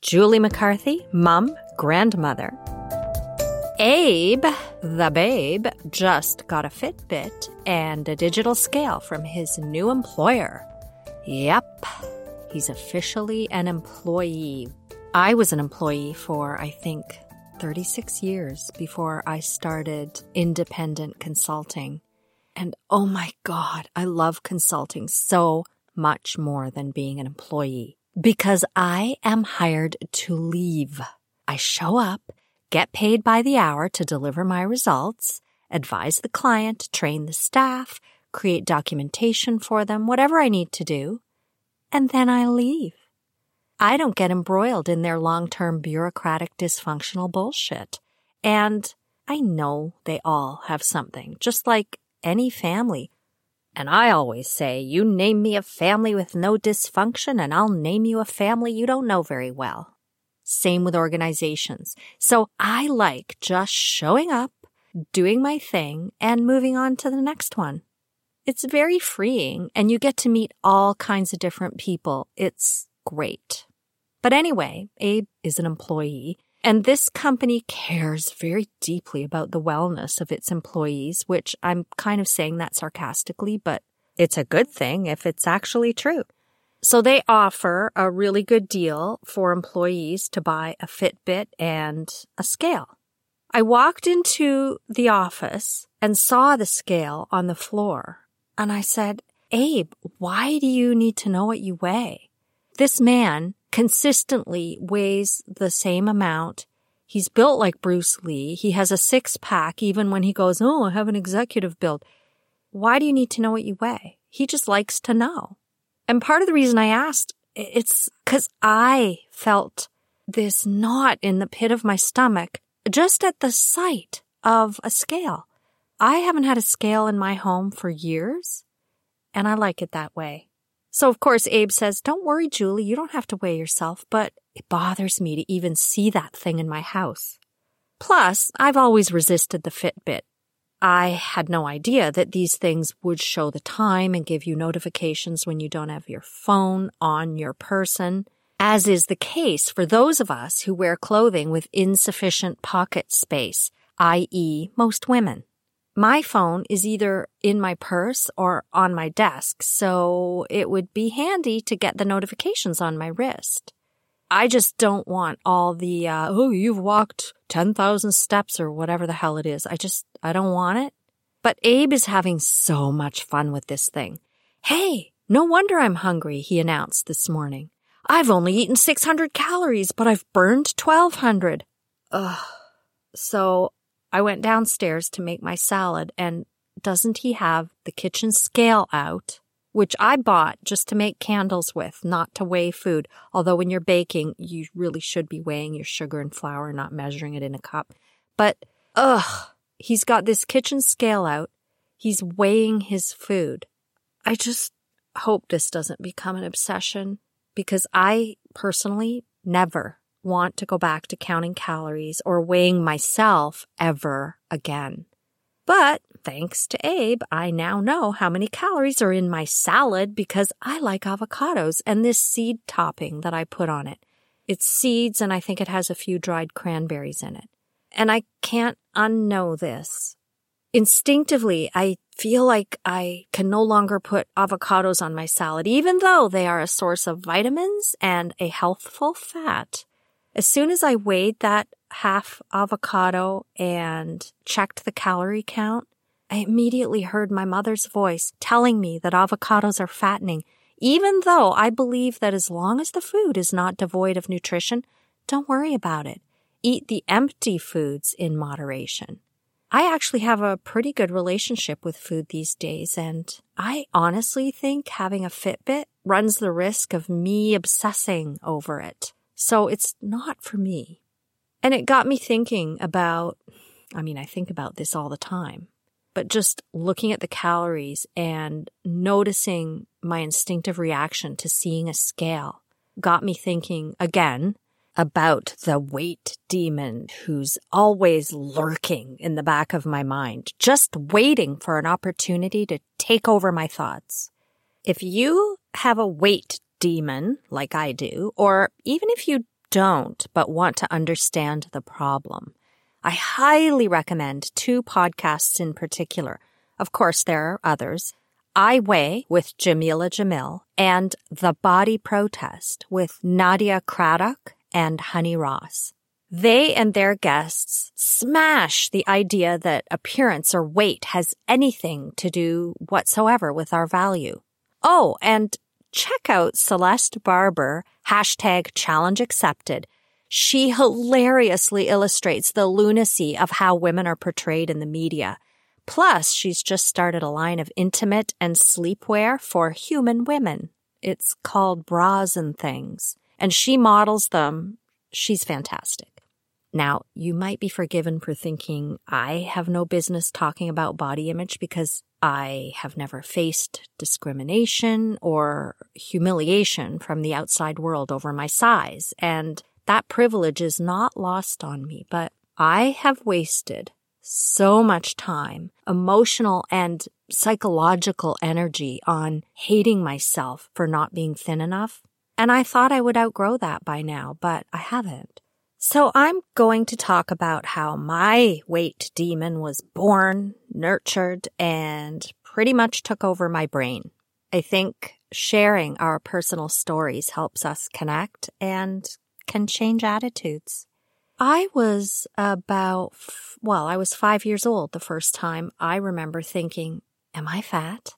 Julie McCarthy, mum, grandmother. Abe, the babe, just got a Fitbit and a digital scale from his new employer. Yep, he's officially an employee. I was an employee for, I think, 36 years before I started independent consulting. And oh my God, I love consulting so much more than being an employee because I am hired to leave. I show up, get paid by the hour to deliver my results, advise the client, train the staff, create documentation for them, whatever I need to do, and then I leave. I don't get embroiled in their long term bureaucratic dysfunctional bullshit. And I know they all have something, just like any family. And I always say, you name me a family with no dysfunction, and I'll name you a family you don't know very well. Same with organizations. So I like just showing up, doing my thing, and moving on to the next one. It's very freeing, and you get to meet all kinds of different people. It's great. But anyway, Abe is an employee, and this company cares very deeply about the wellness of its employees, which I'm kind of saying that sarcastically, but it's a good thing if it's actually true. So they offer a really good deal for employees to buy a Fitbit and a scale. I walked into the office and saw the scale on the floor, and I said, Abe, why do you need to know what you weigh? This man consistently weighs the same amount. He's built like Bruce Lee. He has a six pack even when he goes, Oh, I have an executive build. Why do you need to know what you weigh? He just likes to know. And part of the reason I asked, it's because I felt this knot in the pit of my stomach just at the sight of a scale. I haven't had a scale in my home for years, and I like it that way. So, of course, Abe says, Don't worry, Julie, you don't have to weigh yourself, but it bothers me to even see that thing in my house. Plus, I've always resisted the Fitbit. I had no idea that these things would show the time and give you notifications when you don't have your phone on your person, as is the case for those of us who wear clothing with insufficient pocket space, i.e., most women. My phone is either in my purse or on my desk, so it would be handy to get the notifications on my wrist. I just don't want all the, uh, oh, you've walked 10,000 steps or whatever the hell it is. I just, I don't want it. But Abe is having so much fun with this thing. Hey, no wonder I'm hungry, he announced this morning. I've only eaten 600 calories, but I've burned 1200. Ugh. So I went downstairs to make my salad and doesn't he have the kitchen scale out? Which I bought just to make candles with, not to weigh food. Although when you're baking, you really should be weighing your sugar and flour, not measuring it in a cup. But, ugh, he's got this kitchen scale out. He's weighing his food. I just hope this doesn't become an obsession because I personally never want to go back to counting calories or weighing myself ever again. But thanks to Abe, I now know how many calories are in my salad because I like avocados and this seed topping that I put on it. It's seeds and I think it has a few dried cranberries in it. And I can't unknow this. Instinctively, I feel like I can no longer put avocados on my salad, even though they are a source of vitamins and a healthful fat. As soon as I weighed that half avocado and checked the calorie count, I immediately heard my mother's voice telling me that avocados are fattening, even though I believe that as long as the food is not devoid of nutrition, don't worry about it. Eat the empty foods in moderation. I actually have a pretty good relationship with food these days, and I honestly think having a Fitbit runs the risk of me obsessing over it. So it's not for me. And it got me thinking about, I mean, I think about this all the time, but just looking at the calories and noticing my instinctive reaction to seeing a scale got me thinking again about the weight demon who's always lurking in the back of my mind, just waiting for an opportunity to take over my thoughts. If you have a weight demon like I do, or even if you don't, but want to understand the problem, I highly recommend two podcasts in particular. Of course, there are others. I Weigh with Jameela Jamil and The Body Protest with Nadia Craddock and Honey Ross. They and their guests smash the idea that appearance or weight has anything to do whatsoever with our value. Oh, and check out Celeste Barber, hashtag challenge accepted. She hilariously illustrates the lunacy of how women are portrayed in the media. Plus, she's just started a line of intimate and sleepwear for human women. It's called Bras and Things and she models them. She's fantastic. Now, you might be forgiven for thinking I have no business talking about body image because I have never faced discrimination or humiliation from the outside world over my size, and that privilege is not lost on me, but I have wasted so much time, emotional and psychological energy on hating myself for not being thin enough and I thought I would outgrow that by now, but I haven't. So I'm going to talk about how my weight demon was born, nurtured, and pretty much took over my brain. I think sharing our personal stories helps us connect and can change attitudes. I was about, well, I was five years old the first time I remember thinking, am I fat?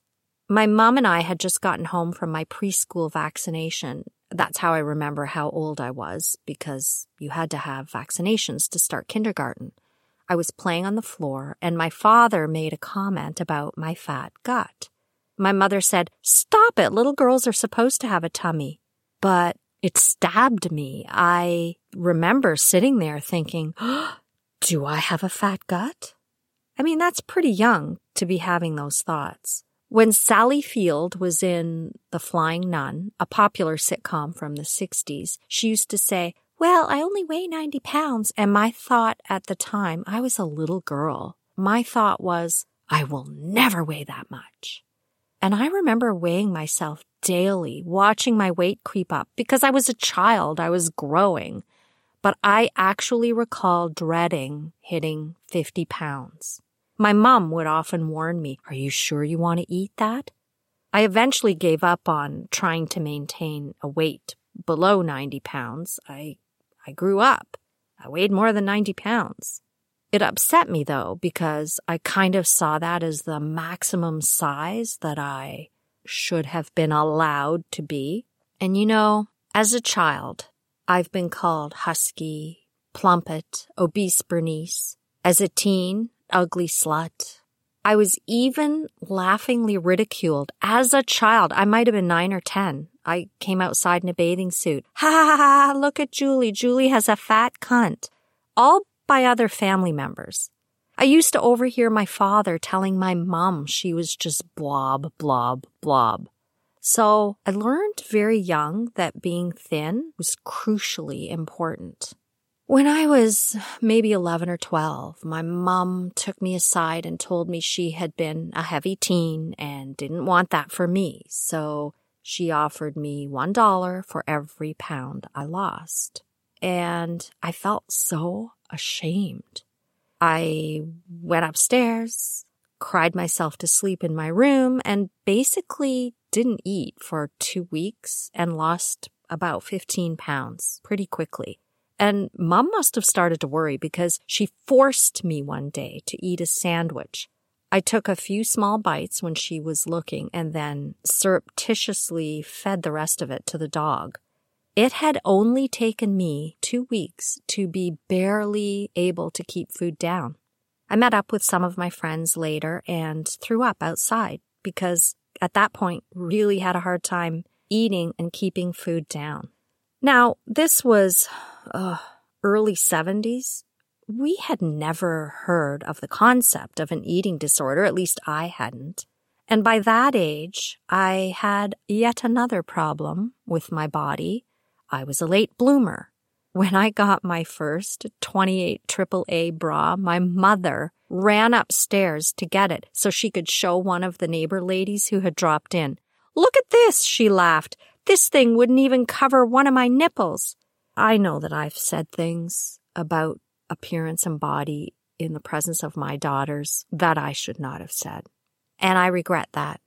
My mom and I had just gotten home from my preschool vaccination. That's how I remember how old I was because you had to have vaccinations to start kindergarten. I was playing on the floor and my father made a comment about my fat gut. My mother said, Stop it, little girls are supposed to have a tummy. But it stabbed me. I remember sitting there thinking, oh, Do I have a fat gut? I mean, that's pretty young to be having those thoughts. When Sally Field was in The Flying Nun, a popular sitcom from the 60s, she used to say, Well, I only weigh 90 pounds. And my thought at the time, I was a little girl. My thought was, I will never weigh that much. And I remember weighing myself daily, watching my weight creep up because I was a child, I was growing. But I actually recall dreading hitting 50 pounds. My mom would often warn me, Are you sure you want to eat that? I eventually gave up on trying to maintain a weight below 90 pounds. I, I grew up. I weighed more than 90 pounds. It upset me though, because I kind of saw that as the maximum size that I should have been allowed to be. And you know, as a child, I've been called husky, plumpet, obese Bernice. As a teen, ugly slut. I was even laughingly ridiculed as a child. I might have been nine or 10. I came outside in a bathing suit. Ha ha ha, look at Julie. Julie has a fat cunt. All by other family members. I used to overhear my father telling my mom she was just blob, blob, blob. So I learned very young that being thin was crucially important. When I was maybe 11 or 12, my mom took me aside and told me she had been a heavy teen and didn't want that for me. So she offered me $1 for every pound I lost. And I felt so ashamed. I went upstairs, cried myself to sleep in my room, and basically didn't eat for two weeks and lost about 15 pounds pretty quickly. And mom must have started to worry because she forced me one day to eat a sandwich. I took a few small bites when she was looking and then surreptitiously fed the rest of it to the dog. It had only taken me two weeks to be barely able to keep food down. I met up with some of my friends later and threw up outside because at that point really had a hard time eating and keeping food down. Now, this was uh, early 70s. We had never heard of the concept of an eating disorder, at least I hadn't. And by that age, I had yet another problem with my body. I was a late bloomer. When I got my first 28 AAA bra, my mother ran upstairs to get it so she could show one of the neighbor ladies who had dropped in. Look at this, she laughed. This thing wouldn't even cover one of my nipples. I know that I've said things about appearance and body in the presence of my daughters that I should not have said. And I regret that.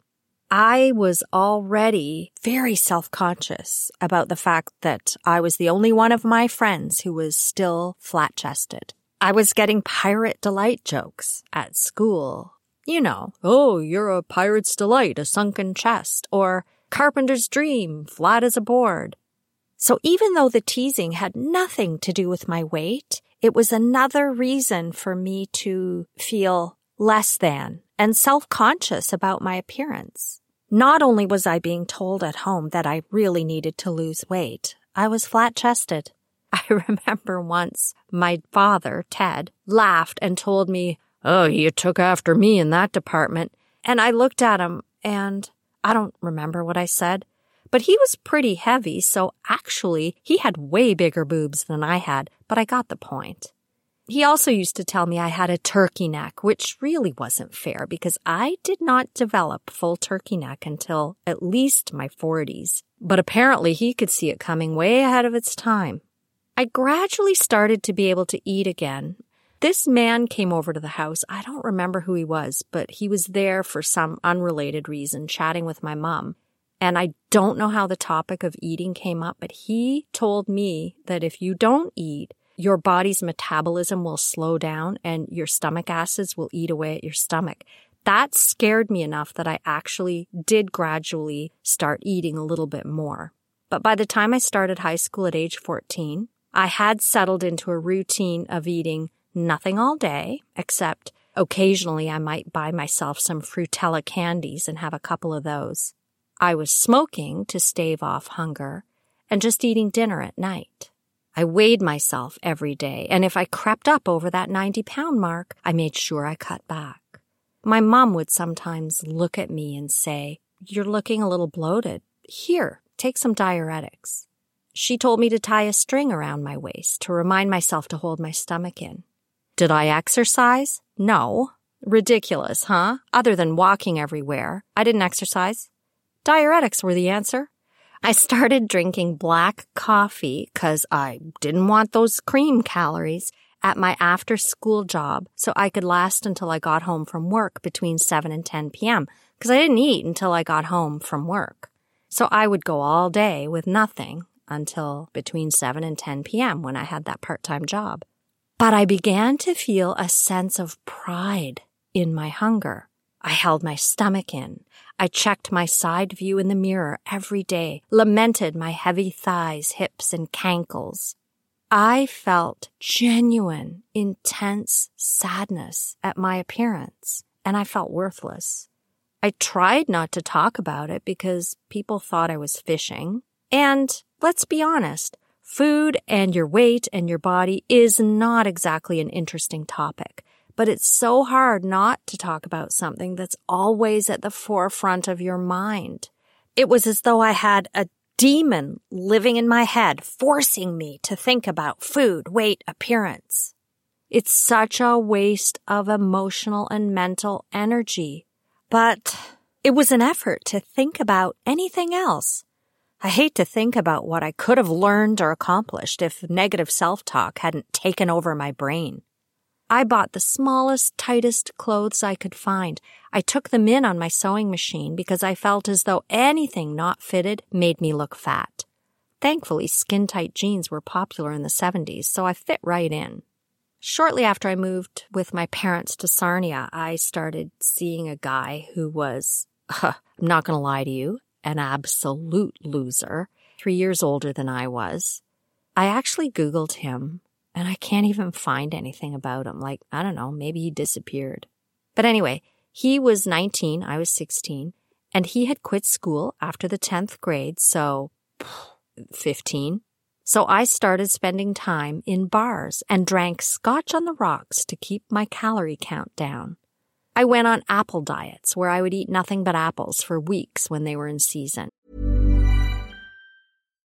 I was already very self conscious about the fact that I was the only one of my friends who was still flat chested. I was getting pirate delight jokes at school. You know, oh, you're a pirate's delight, a sunken chest, or carpenter's dream, flat as a board. So even though the teasing had nothing to do with my weight, it was another reason for me to feel less than and self-conscious about my appearance. Not only was I being told at home that I really needed to lose weight, I was flat chested. I remember once my father, Ted, laughed and told me, Oh, you took after me in that department. And I looked at him and I don't remember what I said, but he was pretty heavy, so actually he had way bigger boobs than I had, but I got the point. He also used to tell me I had a turkey neck, which really wasn't fair because I did not develop full turkey neck until at least my 40s. But apparently he could see it coming way ahead of its time. I gradually started to be able to eat again, this man came over to the house. I don't remember who he was, but he was there for some unrelated reason, chatting with my mom. And I don't know how the topic of eating came up, but he told me that if you don't eat, your body's metabolism will slow down and your stomach acids will eat away at your stomach. That scared me enough that I actually did gradually start eating a little bit more. But by the time I started high school at age 14, I had settled into a routine of eating nothing all day, except occasionally I might buy myself some Fruitella candies and have a couple of those. I was smoking to stave off hunger and just eating dinner at night. I weighed myself every day, and if I crept up over that 90 pound mark, I made sure I cut back. My mom would sometimes look at me and say, You're looking a little bloated. Here, take some diuretics. She told me to tie a string around my waist to remind myself to hold my stomach in. Did I exercise? No. Ridiculous, huh? Other than walking everywhere. I didn't exercise. Diuretics were the answer. I started drinking black coffee because I didn't want those cream calories at my after school job so I could last until I got home from work between 7 and 10 p.m. because I didn't eat until I got home from work. So I would go all day with nothing until between 7 and 10 p.m. when I had that part-time job. But I began to feel a sense of pride in my hunger. I held my stomach in. I checked my side view in the mirror every day, lamented my heavy thighs, hips, and cankles. I felt genuine, intense sadness at my appearance, and I felt worthless. I tried not to talk about it because people thought I was fishing. And let's be honest, Food and your weight and your body is not exactly an interesting topic, but it's so hard not to talk about something that's always at the forefront of your mind. It was as though I had a demon living in my head, forcing me to think about food, weight, appearance. It's such a waste of emotional and mental energy. But it was an effort to think about anything else. I hate to think about what I could have learned or accomplished if negative self-talk hadn't taken over my brain. I bought the smallest, tightest clothes I could find. I took them in on my sewing machine because I felt as though anything not fitted made me look fat. Thankfully, skin tight jeans were popular in the 70s, so I fit right in. Shortly after I moved with my parents to Sarnia, I started seeing a guy who was, uh, I'm not going to lie to you, an absolute loser, three years older than I was. I actually Googled him and I can't even find anything about him. Like, I don't know, maybe he disappeared. But anyway, he was 19, I was 16, and he had quit school after the 10th grade, so 15. So I started spending time in bars and drank scotch on the rocks to keep my calorie count down. I went on apple diets where I would eat nothing but apples for weeks when they were in season.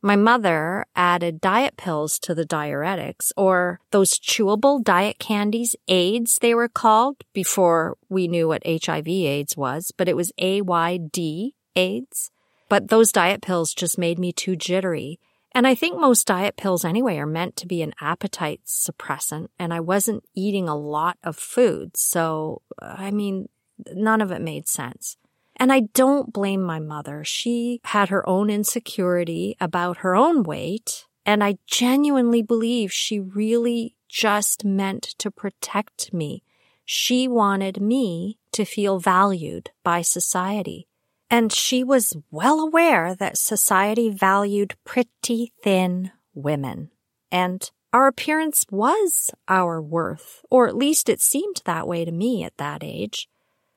My mother added diet pills to the diuretics, or those chewable diet candies, AIDS they were called, before we knew what HIV AIDS was, but it was AYD AIDS. But those diet pills just made me too jittery. And I think most diet pills anyway are meant to be an appetite suppressant, and I wasn't eating a lot of food. So, I mean, none of it made sense. And I don't blame my mother. She had her own insecurity about her own weight. And I genuinely believe she really just meant to protect me. She wanted me to feel valued by society. And she was well aware that society valued pretty thin women. And our appearance was our worth, or at least it seemed that way to me at that age.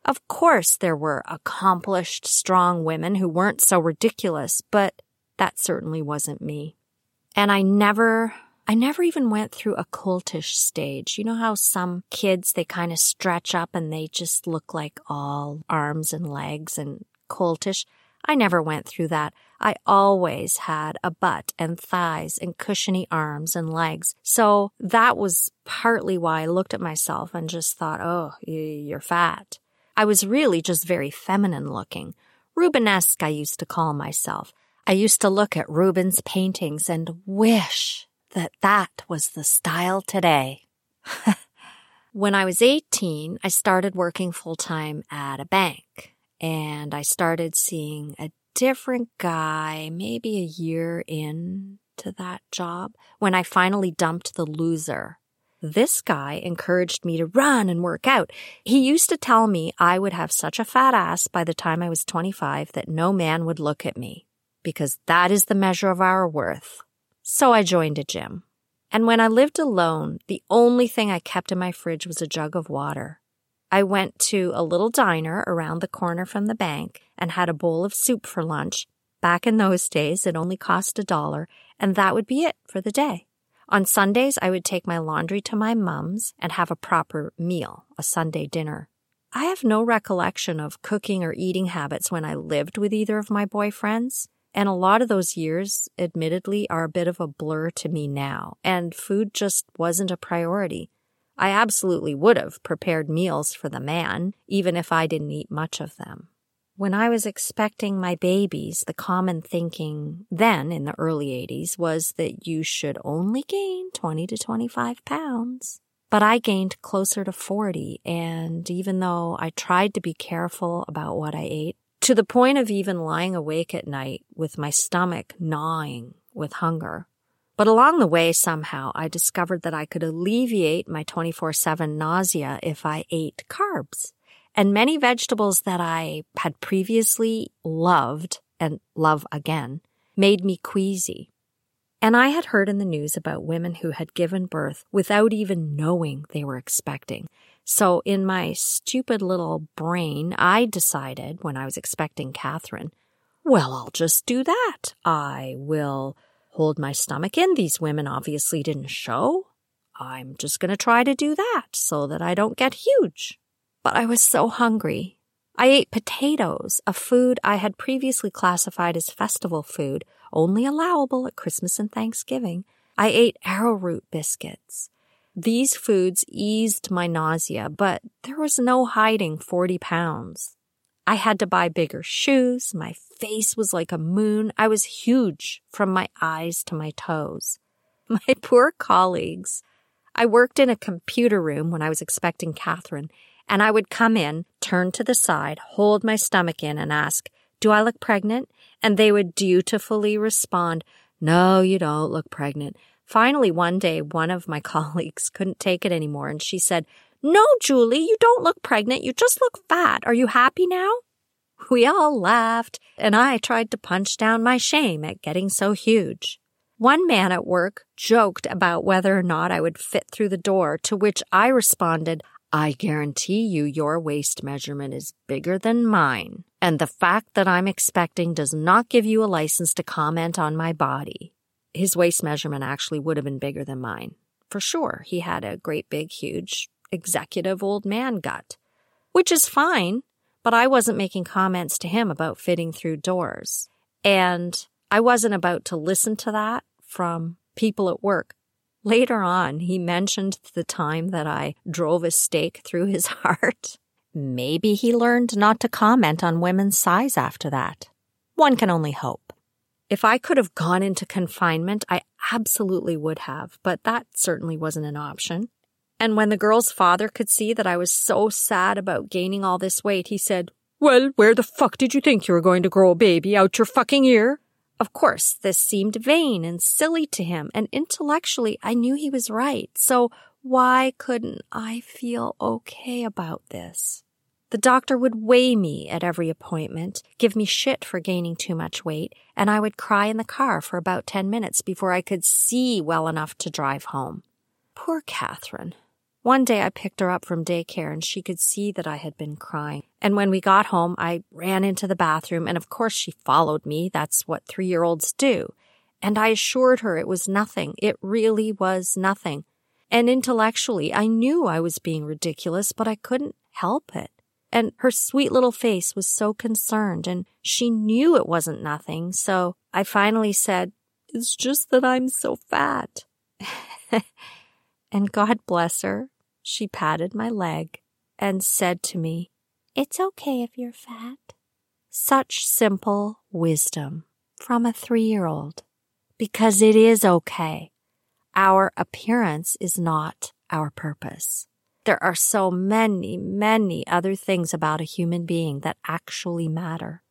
Of course, there were accomplished, strong women who weren't so ridiculous, but that certainly wasn't me. And I never, I never even went through a cultish stage. You know how some kids, they kind of stretch up and they just look like all arms and legs and cultish. I never went through that. I always had a butt and thighs and cushiony arms and legs. So that was partly why I looked at myself and just thought, oh, you're fat. I was really just very feminine looking. Rubenesque, I used to call myself. I used to look at Rubens' paintings and wish that that was the style today. when I was 18, I started working full time at a bank and I started seeing a different guy maybe a year into that job when I finally dumped the loser this guy encouraged me to run and work out. He used to tell me I would have such a fat ass by the time I was 25 that no man would look at me, because that is the measure of our worth. So I joined a gym. And when I lived alone, the only thing I kept in my fridge was a jug of water. I went to a little diner around the corner from the bank and had a bowl of soup for lunch. Back in those days, it only cost a dollar, and that would be it for the day. On Sundays, I would take my laundry to my mum's and have a proper meal, a Sunday dinner. I have no recollection of cooking or eating habits when I lived with either of my boyfriends. And a lot of those years, admittedly, are a bit of a blur to me now, and food just wasn't a priority. I absolutely would have prepared meals for the man, even if I didn't eat much of them. When I was expecting my babies, the common thinking then in the early 80s was that you should only gain 20 to 25 pounds. But I gained closer to 40, and even though I tried to be careful about what I ate, to the point of even lying awake at night with my stomach gnawing with hunger. But along the way, somehow, I discovered that I could alleviate my 24 7 nausea if I ate carbs. And many vegetables that I had previously loved and love again made me queasy. And I had heard in the news about women who had given birth without even knowing they were expecting. So in my stupid little brain, I decided when I was expecting Catherine, well, I'll just do that. I will hold my stomach in. These women obviously didn't show. I'm just going to try to do that so that I don't get huge. But I was so hungry. I ate potatoes, a food I had previously classified as festival food, only allowable at Christmas and Thanksgiving. I ate arrowroot biscuits. These foods eased my nausea, but there was no hiding 40 pounds. I had to buy bigger shoes. My face was like a moon. I was huge from my eyes to my toes. My poor colleagues. I worked in a computer room when I was expecting Catherine, and I would come in, turn to the side, hold my stomach in, and ask, Do I look pregnant? And they would dutifully respond, No, you don't look pregnant. Finally, one day, one of my colleagues couldn't take it anymore, and she said, No, Julie, you don't look pregnant. You just look fat. Are you happy now? We all laughed, and I tried to punch down my shame at getting so huge. One man at work joked about whether or not I would fit through the door, to which I responded, I guarantee you your waist measurement is bigger than mine, and the fact that I'm expecting does not give you a license to comment on my body. His waist measurement actually would have been bigger than mine. For sure, he had a great big, huge, executive old man gut, which is fine, but I wasn't making comments to him about fitting through doors. And I wasn't about to listen to that from people at work Later on, he mentioned the time that I drove a stake through his heart. Maybe he learned not to comment on women's size after that. One can only hope. If I could have gone into confinement, I absolutely would have, but that certainly wasn't an option. And when the girl's father could see that I was so sad about gaining all this weight, he said, Well, where the fuck did you think you were going to grow a baby? Out your fucking ear? Of course, this seemed vain and silly to him, and intellectually I knew he was right. So why couldn't I feel okay about this? The doctor would weigh me at every appointment, give me shit for gaining too much weight, and I would cry in the car for about 10 minutes before I could see well enough to drive home. Poor Catherine. One day I picked her up from daycare and she could see that I had been crying. And when we got home, I ran into the bathroom and of course she followed me. That's what three year olds do. And I assured her it was nothing. It really was nothing. And intellectually, I knew I was being ridiculous, but I couldn't help it. And her sweet little face was so concerned and she knew it wasn't nothing. So I finally said, it's just that I'm so fat. and God bless her, she patted my leg and said to me, It's okay if you're fat. Such simple wisdom from a three year old. Because it is okay. Our appearance is not our purpose. There are so many, many other things about a human being that actually matter.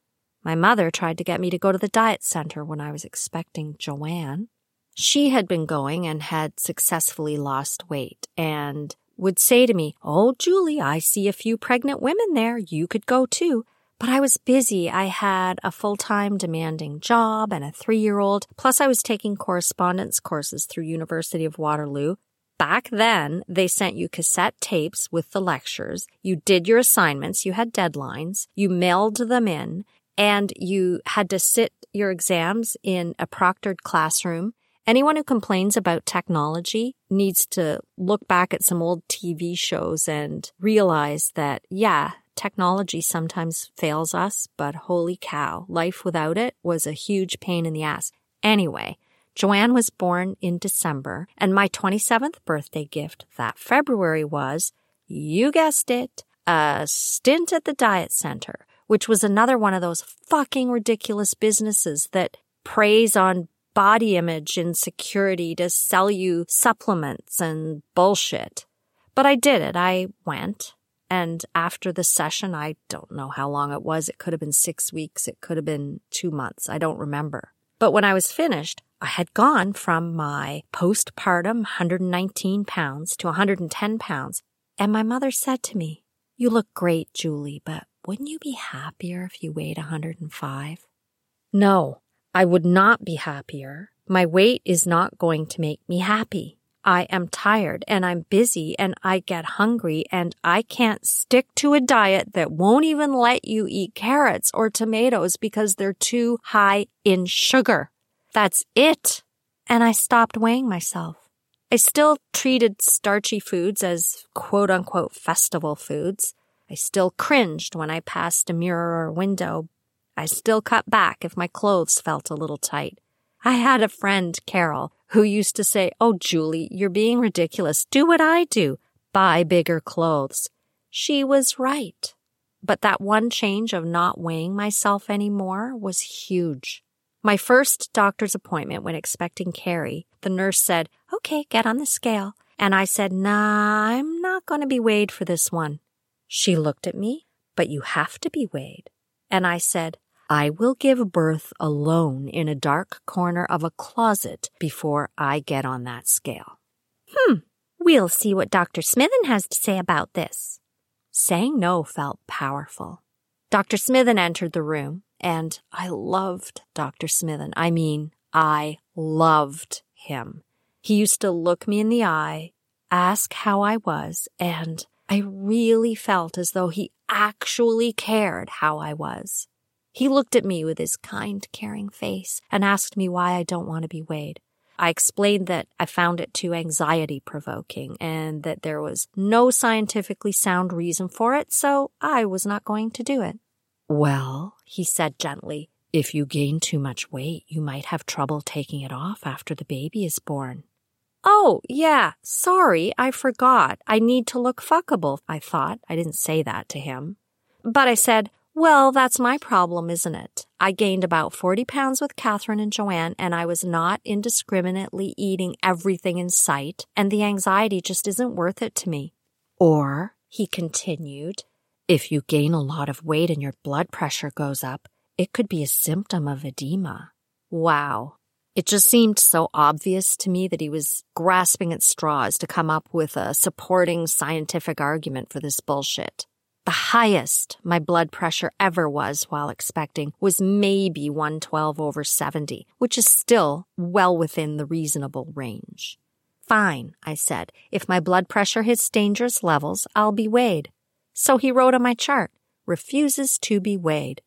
My mother tried to get me to go to the diet center when I was expecting Joanne. She had been going and had successfully lost weight and would say to me, Oh, Julie, I see a few pregnant women there. You could go too. But I was busy. I had a full-time demanding job and a three-year-old. Plus I was taking correspondence courses through University of Waterloo. Back then, they sent you cassette tapes with the lectures. You did your assignments. You had deadlines. You mailed them in and you had to sit your exams in a proctored classroom Anyone who complains about technology needs to look back at some old TV shows and realize that, yeah, technology sometimes fails us, but holy cow, life without it was a huge pain in the ass. Anyway, Joanne was born in December, and my 27th birthday gift that February was, you guessed it, a stint at the diet center, which was another one of those fucking ridiculous businesses that preys on body image insecurity to sell you supplements and bullshit. But I did it. I went. And after the session, I don't know how long it was. It could have been six weeks. It could have been two months. I don't remember. But when I was finished, I had gone from my postpartum 119 pounds to 110 pounds. And my mother said to me, You look great, Julie, but wouldn't you be happier if you weighed 105? No, I would not be happier. My weight is not going to make me happy. I am tired and I'm busy and I get hungry and I can't stick to a diet that won't even let you eat carrots or tomatoes because they're too high in sugar. That's it. And I stopped weighing myself. I still treated starchy foods as quote unquote festival foods. I still cringed when I passed a mirror or window, I still cut back if my clothes felt a little tight. I had a friend, Carol, who used to say, Oh, Julie, you're being ridiculous. Do what I do. Buy bigger clothes. She was right. But that one change of not weighing myself anymore was huge. My first doctor's appointment when expecting Carrie, the nurse said, Okay, get on the scale. And I said, Nah, I'm not going to be weighed for this one. She looked at me, but you have to be weighed. And I said, I will give birth alone in a dark corner of a closet before I get on that scale. Hmm, we'll see what Dr. Smithen has to say about this. Saying no felt powerful. Dr. Smithen entered the room, and I loved Dr. Smithen. I mean, I loved him. He used to look me in the eye, ask how I was, and I really felt as though he actually cared how I was. He looked at me with his kind, caring face and asked me why I don't want to be weighed. I explained that I found it too anxiety provoking and that there was no scientifically sound reason for it, so I was not going to do it. Well, he said gently, if you gain too much weight, you might have trouble taking it off after the baby is born. Oh, yeah, sorry, I forgot. I need to look fuckable, I thought. I didn't say that to him. But I said, well, that's my problem, isn't it? I gained about 40 pounds with Catherine and Joanne, and I was not indiscriminately eating everything in sight, and the anxiety just isn't worth it to me. Or, he continued, if you gain a lot of weight and your blood pressure goes up, it could be a symptom of edema. Wow. It just seemed so obvious to me that he was grasping at straws to come up with a supporting scientific argument for this bullshit. The highest my blood pressure ever was while expecting was maybe 112 over 70, which is still well within the reasonable range. Fine, I said. If my blood pressure hits dangerous levels, I'll be weighed. So he wrote on my chart, refuses to be weighed.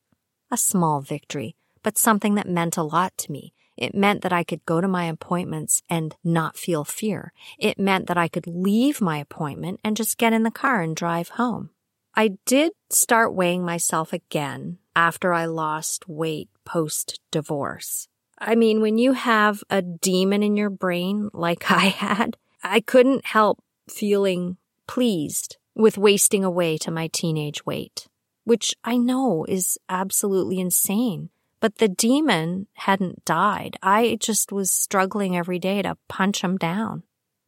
A small victory, but something that meant a lot to me. It meant that I could go to my appointments and not feel fear. It meant that I could leave my appointment and just get in the car and drive home. I did start weighing myself again after I lost weight post divorce. I mean, when you have a demon in your brain like I had, I couldn't help feeling pleased with wasting away to my teenage weight, which I know is absolutely insane. But the demon hadn't died. I just was struggling every day to punch him down.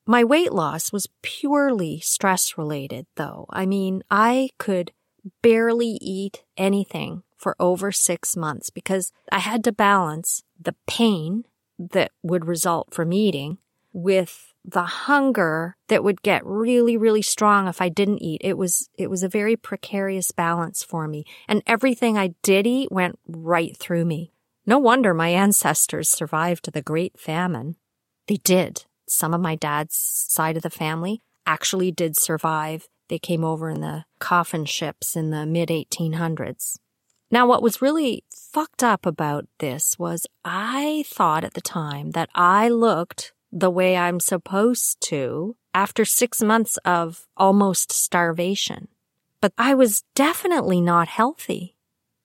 My weight loss was purely stress related, though. I mean, I could barely eat anything for over six months because I had to balance the pain that would result from eating with the hunger that would get really, really strong if I didn't eat. It was, it was a very precarious balance for me. And everything I did eat went right through me. No wonder my ancestors survived the Great Famine. They did some of my dad's side of the family actually did survive. They came over in the coffin ships in the mid 1800s. Now, what was really fucked up about this was I thought at the time that I looked the way I'm supposed to after six months of almost starvation. But I was definitely not healthy.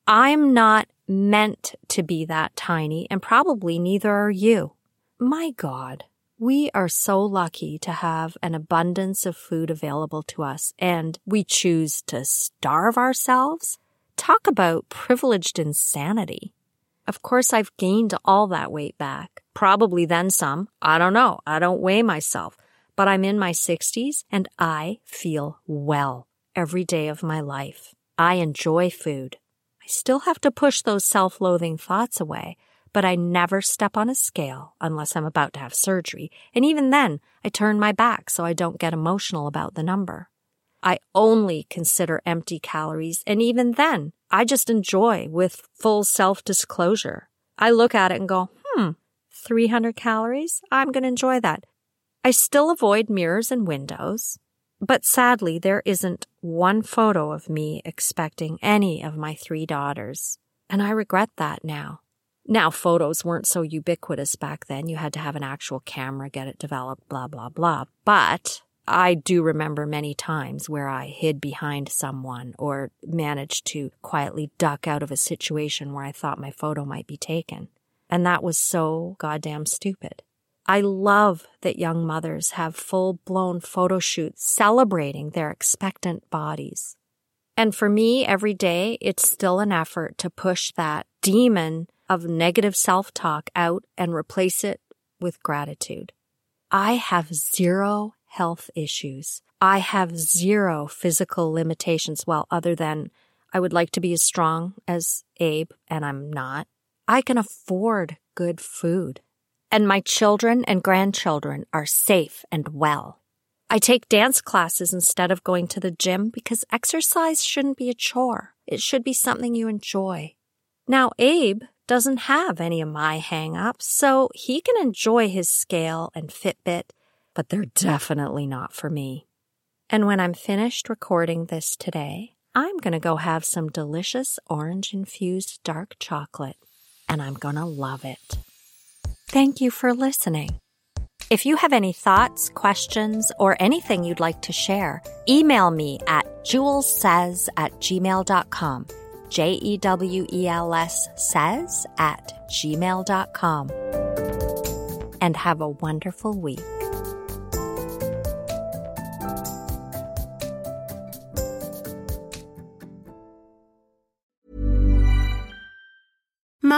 I'm not meant to be that tiny, and probably neither are you. My God, we are so lucky to have an abundance of food available to us, and we choose to starve ourselves? Talk about privileged insanity. Of course, I've gained all that weight back. Probably then some. I don't know. I don't weigh myself. But I'm in my 60s and I feel well every day of my life. I enjoy food. I still have to push those self loathing thoughts away, but I never step on a scale unless I'm about to have surgery. And even then, I turn my back so I don't get emotional about the number. I only consider empty calories, and even then, I just enjoy with full self disclosure. I look at it and go, hmm, 300 calories? I'm going to enjoy that. I still avoid mirrors and windows, but sadly, there isn't one photo of me expecting any of my three daughters. And I regret that now. Now, photos weren't so ubiquitous back then. You had to have an actual camera, get it developed, blah, blah, blah. But I do remember many times where I hid behind someone or managed to quietly duck out of a situation where I thought my photo might be taken. And that was so goddamn stupid. I love that young mothers have full blown photo shoots celebrating their expectant bodies. And for me, every day, it's still an effort to push that demon of negative self talk out and replace it with gratitude. I have zero health issues. I have zero physical limitations. Well, other than I would like to be as strong as Abe, and I'm not. I can afford good food. And my children and grandchildren are safe and well. I take dance classes instead of going to the gym because exercise shouldn't be a chore. It should be something you enjoy. Now, Abe doesn't have any of my hang ups, so he can enjoy his scale and Fitbit but they're definitely not for me. And when I'm finished recording this today, I'm going to go have some delicious orange infused dark chocolate, and I'm going to love it. Thank you for listening. If you have any thoughts, questions, or anything you'd like to share, email me at jewelsays at gmail.com. J E W E L S says at gmail.com. And have a wonderful week.